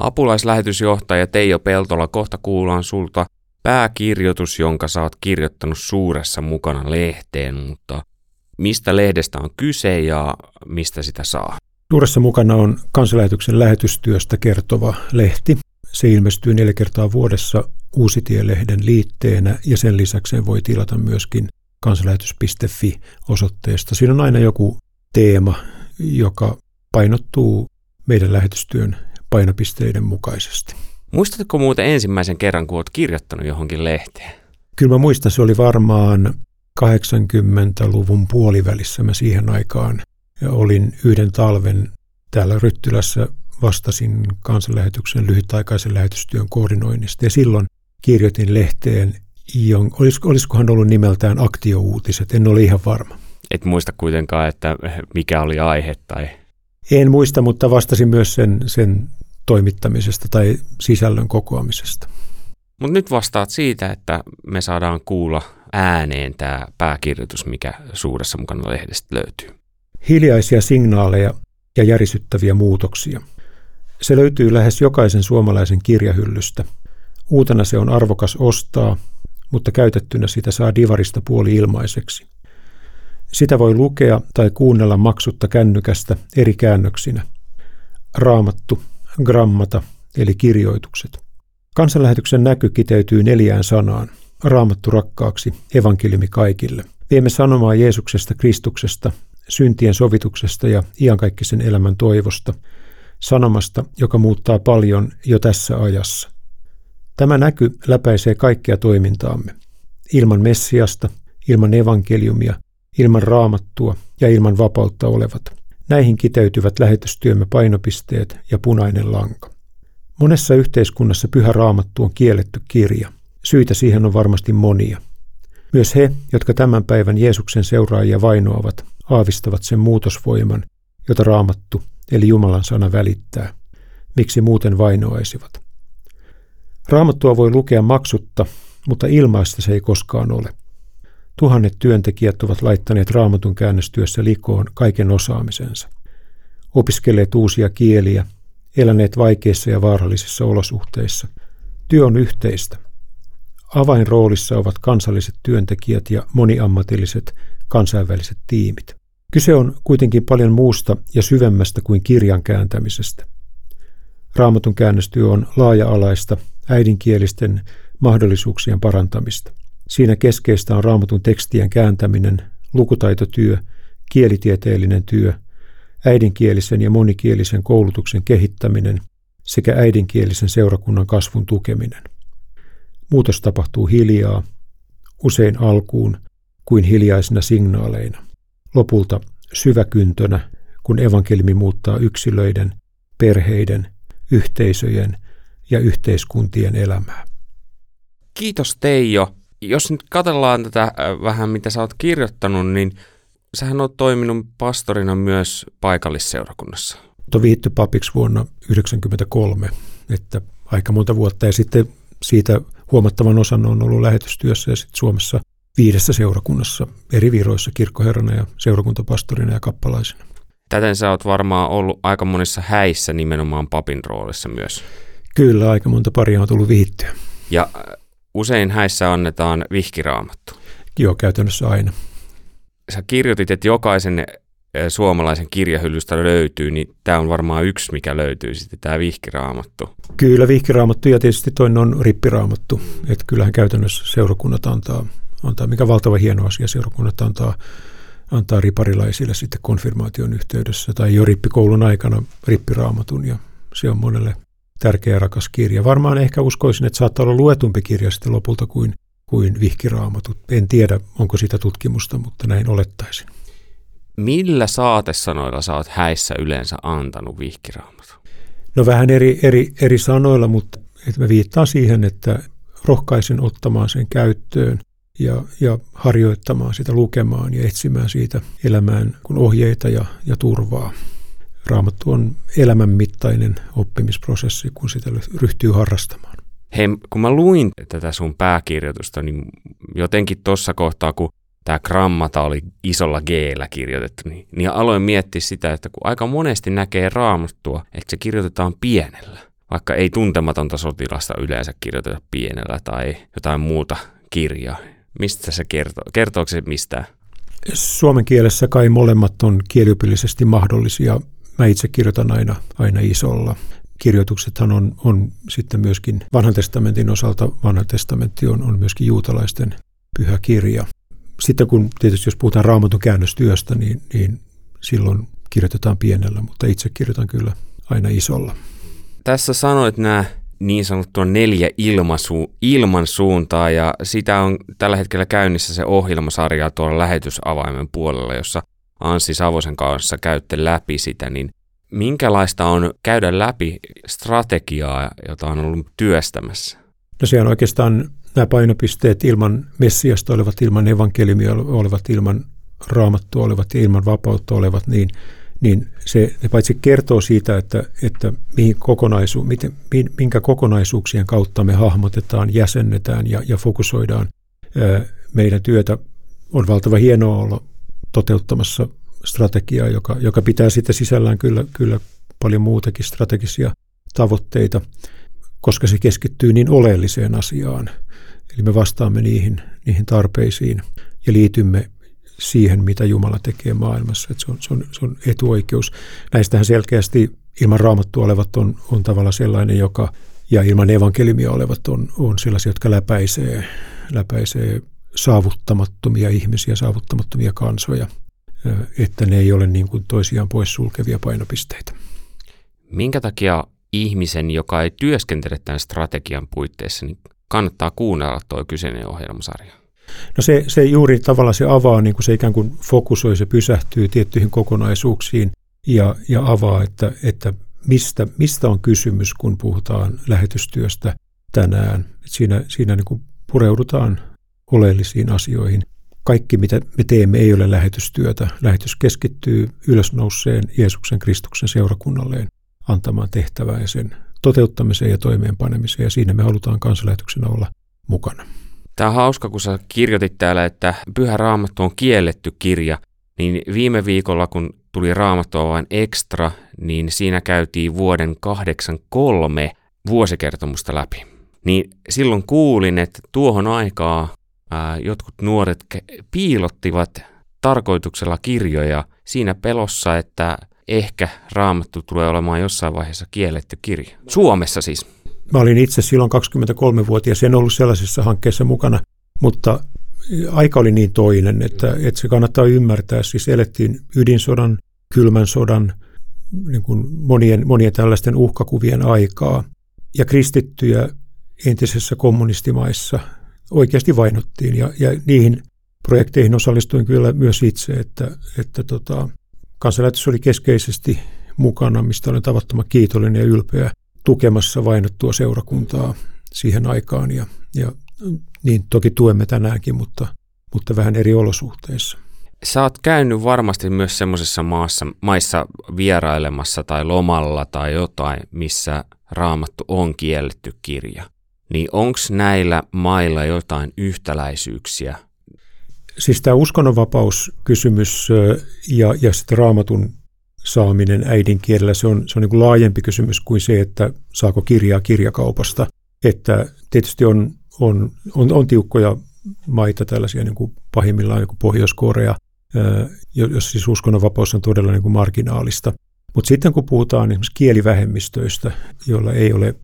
Apulaislähetysjohtaja Teijo Peltola, kohta kuullaan sulta pääkirjoitus, jonka oot kirjoittanut suuressa mukana lehteen, mutta mistä lehdestä on kyse ja mistä sitä saa? Suuressa mukana on kansanlähetyksen lähetystyöstä kertova lehti. Se ilmestyy neljä kertaa vuodessa Uusitielehden liitteenä ja sen lisäksi voi tilata myöskin kansanlähetys.fi-osoitteesta. Siinä on aina joku teema, joka painottuu meidän lähetystyön painopisteiden mukaisesti. Muistatko muuten ensimmäisen kerran, kun olet kirjoittanut johonkin lehteen? Kyllä mä muistan, se oli varmaan 80-luvun puolivälissä mä siihen aikaan ja olin yhden talven täällä Ryttylässä vastasin kansanlähetyksen lyhytaikaisen lähetystyön koordinoinnista ja silloin kirjoitin lehteen, olisikohan ollut nimeltään Aktiouutiset, en ole ihan varma. Et muista kuitenkaan, että mikä oli aihe tai... En muista, mutta vastasin myös sen, sen toimittamisesta tai sisällön kokoamisesta. Mutta nyt vastaat siitä, että me saadaan kuulla ääneen tämä pääkirjoitus, mikä suuressa mukana lehdestä löytyy. Hiljaisia signaaleja ja järisyttäviä muutoksia. Se löytyy lähes jokaisen suomalaisen kirjahyllystä. Uutena se on arvokas ostaa, mutta käytettynä sitä saa divarista puoli ilmaiseksi. Sitä voi lukea tai kuunnella maksutta kännykästä eri käännöksinä. Raamattu, grammata eli kirjoitukset. Kansanlähetyksen näky kiteytyy neljään sanaan. Raamattu rakkaaksi, evankeliumi kaikille. Viemme sanomaa Jeesuksesta, Kristuksesta, syntien sovituksesta ja iankaikkisen elämän toivosta, sanomasta, joka muuttaa paljon jo tässä ajassa. Tämä näky läpäisee kaikkea toimintaamme. Ilman Messiasta, ilman evankeliumia, ilman raamattua ja ilman vapautta olevat. Näihin kiteytyvät lähetystyömme painopisteet ja punainen lanka. Monessa yhteiskunnassa pyhä raamattu on kielletty kirja. Syitä siihen on varmasti monia. Myös he, jotka tämän päivän Jeesuksen seuraajia vainoavat, aavistavat sen muutosvoiman, jota raamattu eli Jumalan sana välittää. Miksi muuten vainoaisivat? Raamattua voi lukea maksutta, mutta ilmaista se ei koskaan ole. Tuhannet työntekijät ovat laittaneet raamatun käännöstyössä likoon kaiken osaamisensa. Opiskelleet uusia kieliä, eläneet vaikeissa ja vaarallisissa olosuhteissa. Työ on yhteistä. Avainroolissa ovat kansalliset työntekijät ja moniammatilliset kansainväliset tiimit. Kyse on kuitenkin paljon muusta ja syvemmästä kuin kirjan kääntämisestä. Raamatun käännöstyö on laaja-alaista äidinkielisten mahdollisuuksien parantamista. Siinä keskeistä on raamatun tekstien kääntäminen, lukutaitotyö, kielitieteellinen työ, äidinkielisen ja monikielisen koulutuksen kehittäminen sekä äidinkielisen seurakunnan kasvun tukeminen. Muutos tapahtuu hiljaa, usein alkuun kuin hiljaisina signaaleina. Lopulta syväkyntönä, kun evankelmi muuttaa yksilöiden, perheiden, yhteisöjen ja yhteiskuntien elämää. Kiitos Teijo jos nyt katsellaan tätä äh, vähän, mitä sä oot kirjoittanut, niin sähän oot toiminut pastorina myös paikallisseurakunnassa. Tuo viitty papiksi vuonna 1993, että aika monta vuotta. Ja sitten siitä huomattavan osan on ollut lähetystyössä ja sitten Suomessa viidessä seurakunnassa eri viroissa kirkkoherrana ja seurakuntapastorina ja kappalaisena. Täten sä oot varmaan ollut aika monissa häissä nimenomaan papin roolissa myös. Kyllä, aika monta paria on tullut vihittyä. Ja usein häissä annetaan vihkiraamattu. Joo, käytännössä aina. Sä kirjoitit, että jokaisen eh, suomalaisen kirjahyllystä löytyy, niin tämä on varmaan yksi, mikä löytyy sitten, tämä vihkiraamattu. Kyllä, vihkiraamattu ja tietysti toinen on rippiraamattu. Että kyllähän käytännössä seurakunnat antaa, antaa, mikä valtava hieno asia, seurakunnat antaa, antaa riparilaisille sitten konfirmaation yhteydessä tai jo rippikoulun aikana rippiraamatun ja se on monelle tärkeä rakas kirja. Varmaan ehkä uskoisin, että saattaa olla luetumpi kirja sitten lopulta kuin, kuin vihkiraamatut. En tiedä, onko sitä tutkimusta, mutta näin olettaisin. Millä saatesanoilla sä oot häissä yleensä antanut vihkiraamatun? No vähän eri, eri, eri sanoilla, mutta että mä viittaan siihen, että rohkaisen ottamaan sen käyttöön ja, ja harjoittamaan sitä lukemaan ja etsimään siitä elämään kun ohjeita ja, ja turvaa. Raamattu on elämänmittainen oppimisprosessi, kun sitä ryhtyy harrastamaan. Hei, kun mä luin tätä sun pääkirjoitusta, niin jotenkin tuossa kohtaa, kun tämä grammata oli isolla g kirjoitettu, niin, niin aloin miettiä sitä, että kun aika monesti näkee raamattua, että se kirjoitetaan pienellä. vaikka ei tuntematonta sotilasta yleensä kirjoiteta pienellä tai jotain muuta kirjaa. Mistä se kertoo? Kertooko se mistään? Suomen kielessä kai molemmat on kieliopillisesti mahdollisia. Mä itse kirjoitan aina, aina isolla. Kirjoituksethan on, on sitten myöskin vanhan testamentin osalta, vanha testamentti on, on myöskin juutalaisten pyhä kirja. Sitten kun tietysti jos puhutaan raamatun käännöstyöstä, niin, niin silloin kirjoitetaan pienellä, mutta itse kirjoitan kyllä aina isolla. Tässä sanoit nämä niin sanottua neljä ilmasu, ilmansuuntaa ja sitä on tällä hetkellä käynnissä se ohjelmasarja tuolla lähetysavaimen puolella, jossa Anssi Savosen kanssa käytte läpi sitä, niin minkälaista on käydä läpi strategiaa, jota on ollut työstämässä? No se on oikeastaan nämä painopisteet ilman Messiasta olevat, ilman evankeliumia olevat, ilman raamattua olevat ja ilman vapautta olevat, niin, niin se, ne paitsi kertoo siitä, että, että mihin kokonaisu, miten, minkä kokonaisuuksien kautta me hahmotetaan, jäsennetään ja, ja fokusoidaan ää, meidän työtä, on valtava hienoa olla toteuttamassa strategiaa, joka, joka pitää sitten sisällään kyllä, kyllä paljon muutakin strategisia tavoitteita, koska se keskittyy niin oleelliseen asiaan. Eli me vastaamme niihin, niihin tarpeisiin ja liitymme siihen, mitä Jumala tekee maailmassa. Että se, on, se, on, se on etuoikeus. Näistähän selkeästi ilman raamattua olevat on, on tavallaan sellainen, joka, ja ilman evankeliumia olevat on, on sellaisia, jotka läpäisee, läpäisee saavuttamattomia ihmisiä, saavuttamattomia kansoja, että ne ei ole niin kuin toisiaan poissulkevia painopisteitä. Minkä takia ihmisen, joka ei työskentele tämän strategian puitteissa, niin kannattaa kuunnella tuo kyseinen ohjelmasarja? No se, se juuri tavallaan se avaa, niin kuin se ikään kuin fokusoi, se pysähtyy tiettyihin kokonaisuuksiin ja, ja avaa, että, että mistä, mistä on kysymys, kun puhutaan lähetystyöstä tänään. Siinä siinä niin kuin pureudutaan oleellisiin asioihin. Kaikki, mitä me teemme, ei ole lähetystyötä. Lähetys keskittyy ylösnouseen Jeesuksen Kristuksen seurakunnalleen antamaan tehtävää ja sen toteuttamiseen ja toimeenpanemiseen. Ja siinä me halutaan kansanlähetyksenä olla mukana. Tämä on hauska, kun sä kirjoitit täällä, että Pyhä Raamattu on kielletty kirja, niin viime viikolla, kun tuli Raamattua vain ekstra, niin siinä käytiin vuoden 83 vuosikertomusta läpi. Niin silloin kuulin, että tuohon aikaa ää, jotkut nuoret piilottivat tarkoituksella kirjoja siinä pelossa, että ehkä Raamattu tulee olemaan jossain vaiheessa kielletty kirja. Suomessa siis. Mä olin itse silloin 23-vuotias, en ollut sellaisessa hankkeessa mukana, mutta aika oli niin toinen, että, että se kannattaa ymmärtää. Siis elettiin ydinsodan, kylmän sodan, niin kuin monien, monien tällaisten uhkakuvien aikaa. Ja kristittyjä entisessä kommunistimaissa oikeasti vainottiin ja, ja niihin projekteihin osallistuin kyllä myös itse, että, että tota, kansanlähetys oli keskeisesti mukana, mistä olen tavattoman kiitollinen ja ylpeä tukemassa vainottua seurakuntaa siihen aikaan ja, ja niin toki tuemme tänäänkin, mutta, mutta vähän eri olosuhteissa. Sä oot käynyt varmasti myös semmoisessa maassa, maissa vierailemassa tai lomalla tai jotain, missä raamattu on kielletty kirja. Niin onko näillä mailla jotain yhtäläisyyksiä? Siis tämä uskonnonvapauskysymys ja, ja sitten raamatun saaminen äidinkielellä, se on, se on niin kuin laajempi kysymys kuin se, että saako kirjaa kirjakaupasta. Että tietysti on, on, on, on tiukkoja maita, tällaisia niin kuin pahimmillaan niin kuin Pohjois-Korea, jos siis uskonnonvapaus on todella niin kuin marginaalista. Mutta sitten kun puhutaan esimerkiksi kielivähemmistöistä, joilla ei ole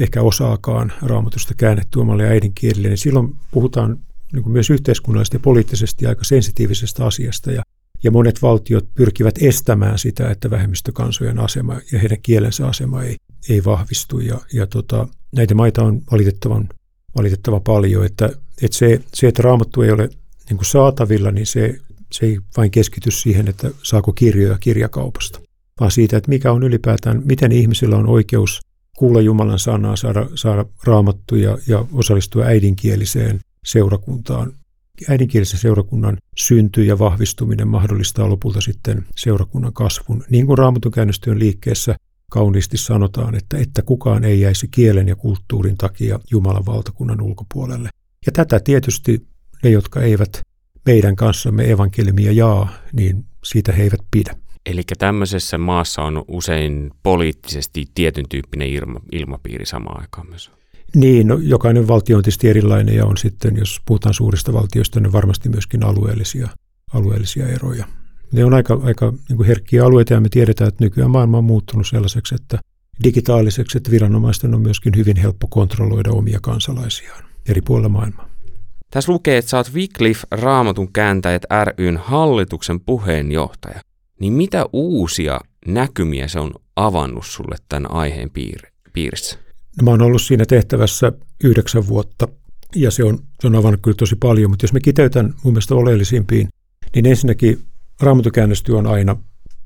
ehkä osaakaan raamatusta käännetty omalle äidinkielelle, niin silloin puhutaan niin myös yhteiskunnallisesti ja poliittisesti aika sensitiivisestä asiasta. Ja ja monet valtiot pyrkivät estämään sitä, että vähemmistökansojen asema ja heidän kielensä asema ei, ei vahvistu. Ja, ja tota, näitä maita on valitettavan, valitettavan paljon, että, että se, se, että raamattu ei ole niin saatavilla, niin se, se ei vain keskity siihen, että saako kirjoja kirjakaupasta, vaan siitä, että mikä on ylipäätään, miten ihmisillä on oikeus kuulla Jumalan sanaa, saada, saada raamattuja ja osallistua äidinkieliseen seurakuntaan äidinkielisen seurakunnan synty ja vahvistuminen mahdollistaa lopulta sitten seurakunnan kasvun. Niin kuin Raamatun käännöstyön liikkeessä kauniisti sanotaan, että, että kukaan ei jäisi kielen ja kulttuurin takia Jumalan valtakunnan ulkopuolelle. Ja tätä tietysti ne, jotka eivät meidän kanssamme evankelimia jaa, niin siitä he eivät pidä. Eli tämmöisessä maassa on usein poliittisesti tietyn tyyppinen ilma, ilmapiiri samaan aikaan myös. Niin, no, jokainen valtio on tietysti erilainen ja on sitten, jos puhutaan suurista valtioista, niin varmasti myöskin alueellisia, alueellisia eroja. Ne on aika, aika niin kuin herkkiä alueita ja me tiedetään, että nykyään maailma on muuttunut sellaiseksi, että digitaaliseksi, että viranomaisten on myöskin hyvin helppo kontrolloida omia kansalaisiaan eri puolilla maailmaa. Tässä lukee, että sä oot Wycliffe Raamatun kääntäjät ryn hallituksen puheenjohtaja. Niin mitä uusia näkymiä se on avannut sulle tämän aiheen piir- piirissä? No, mä oon ollut siinä tehtävässä yhdeksän vuotta ja se on, se on avannut kyllä tosi paljon, mutta jos me kiteytän mun mielestä oleellisimpiin, niin ensinnäkin raamatukäännöstyö on aina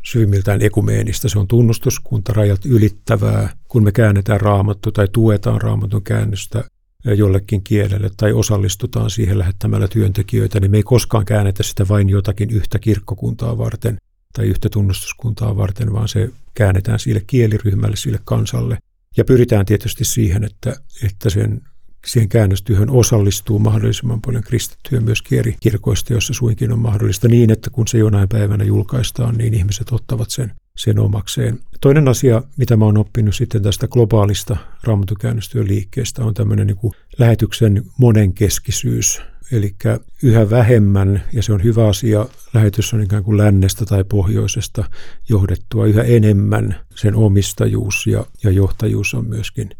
syvimmiltään ekumeenista. Se on tunnustuskuntarajat ylittävää, kun me käännetään raamattu tai tuetaan raamatun käännöstä jollekin kielelle tai osallistutaan siihen lähettämällä työntekijöitä, niin me ei koskaan käännetä sitä vain jotakin yhtä kirkkokuntaa varten tai yhtä tunnustuskuntaa varten, vaan se käännetään sille kieliryhmälle, sille kansalle. Ja pyritään tietysti siihen, että, että sen siihen käännöstyöhön osallistuu mahdollisimman paljon kristittyjä myös eri kirkoista, jossa suinkin on mahdollista niin, että kun se jonain päivänä julkaistaan, niin ihmiset ottavat sen, sen omakseen. Toinen asia, mitä mä oon oppinut sitten tästä globaalista raamatukäännöstyön liikkeestä, on tämmöinen niin lähetyksen monenkeskisyys. Eli yhä vähemmän, ja se on hyvä asia, lähetys on ikään kuin lännestä tai pohjoisesta johdettua, yhä enemmän sen omistajuus ja, ja johtajuus on myöskin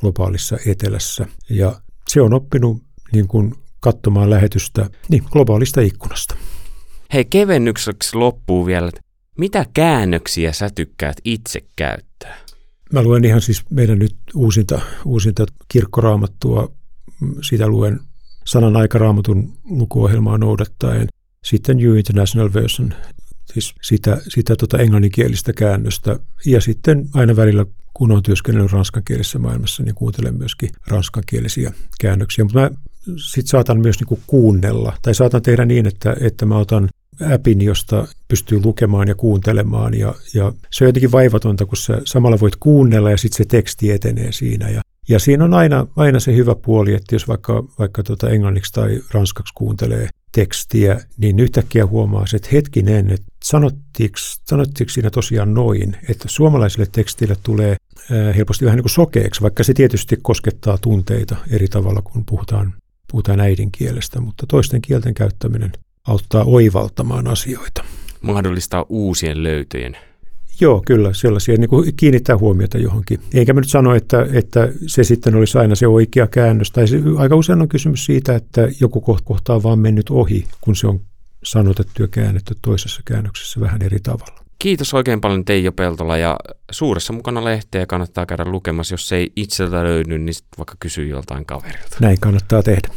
globaalissa etelässä. Ja se on oppinut niin kuin katsomaan lähetystä niin, globaalista ikkunasta. Hei, kevennykseksi loppuu vielä, mitä käännöksiä sä tykkäät itse käyttää? Mä luen ihan siis meidän nyt uusinta, uusinta kirkkoraamattua. Sitä luen sanan aikaraamatun lukuohjelmaa noudattaen. Sitten New International Version, siis sitä, sitä tota englanninkielistä käännöstä. Ja sitten aina välillä kun on työskennellyt ranskankielisessä maailmassa, niin kuuntelen myöskin ranskankielisiä käännöksiä. Mutta mä sitten saatan myös niin kuunnella, tai saatan tehdä niin, että, että mä otan appin, josta pystyy lukemaan ja kuuntelemaan. Ja, ja se on jotenkin vaivatonta, kun sä samalla voit kuunnella ja sitten se teksti etenee siinä. Ja, ja siinä on aina, aina se hyvä puoli, että jos vaikka, vaikka tuota englanniksi tai ranskaksi kuuntelee tekstiä, niin yhtäkkiä huomaa että hetkinen, että sanottiinko, sanottiinko siinä tosiaan noin, että suomalaisille tekstille tulee helposti vähän niin kuin sokeeksi, vaikka se tietysti koskettaa tunteita eri tavalla, kun puhutaan, puhutaan äidinkielestä, mutta toisten kielten käyttäminen auttaa oivaltamaan asioita. Mahdollistaa uusien löytöjen Joo, kyllä, sellaisia niin kuin kiinnittää huomiota johonkin. Eikä mä nyt sano, että, että se sitten olisi aina se oikea käännös. Tai se, aika usein on kysymys siitä, että joku kohta on vaan mennyt ohi, kun se on sanotettu ja käännetty toisessa käännöksessä vähän eri tavalla. Kiitos oikein paljon Teijo Peltola ja suuressa mukana lehteä kannattaa käydä lukemassa. Jos se ei itseltä löydy, niin vaikka kysyy joltain kaverilta. Näin kannattaa tehdä.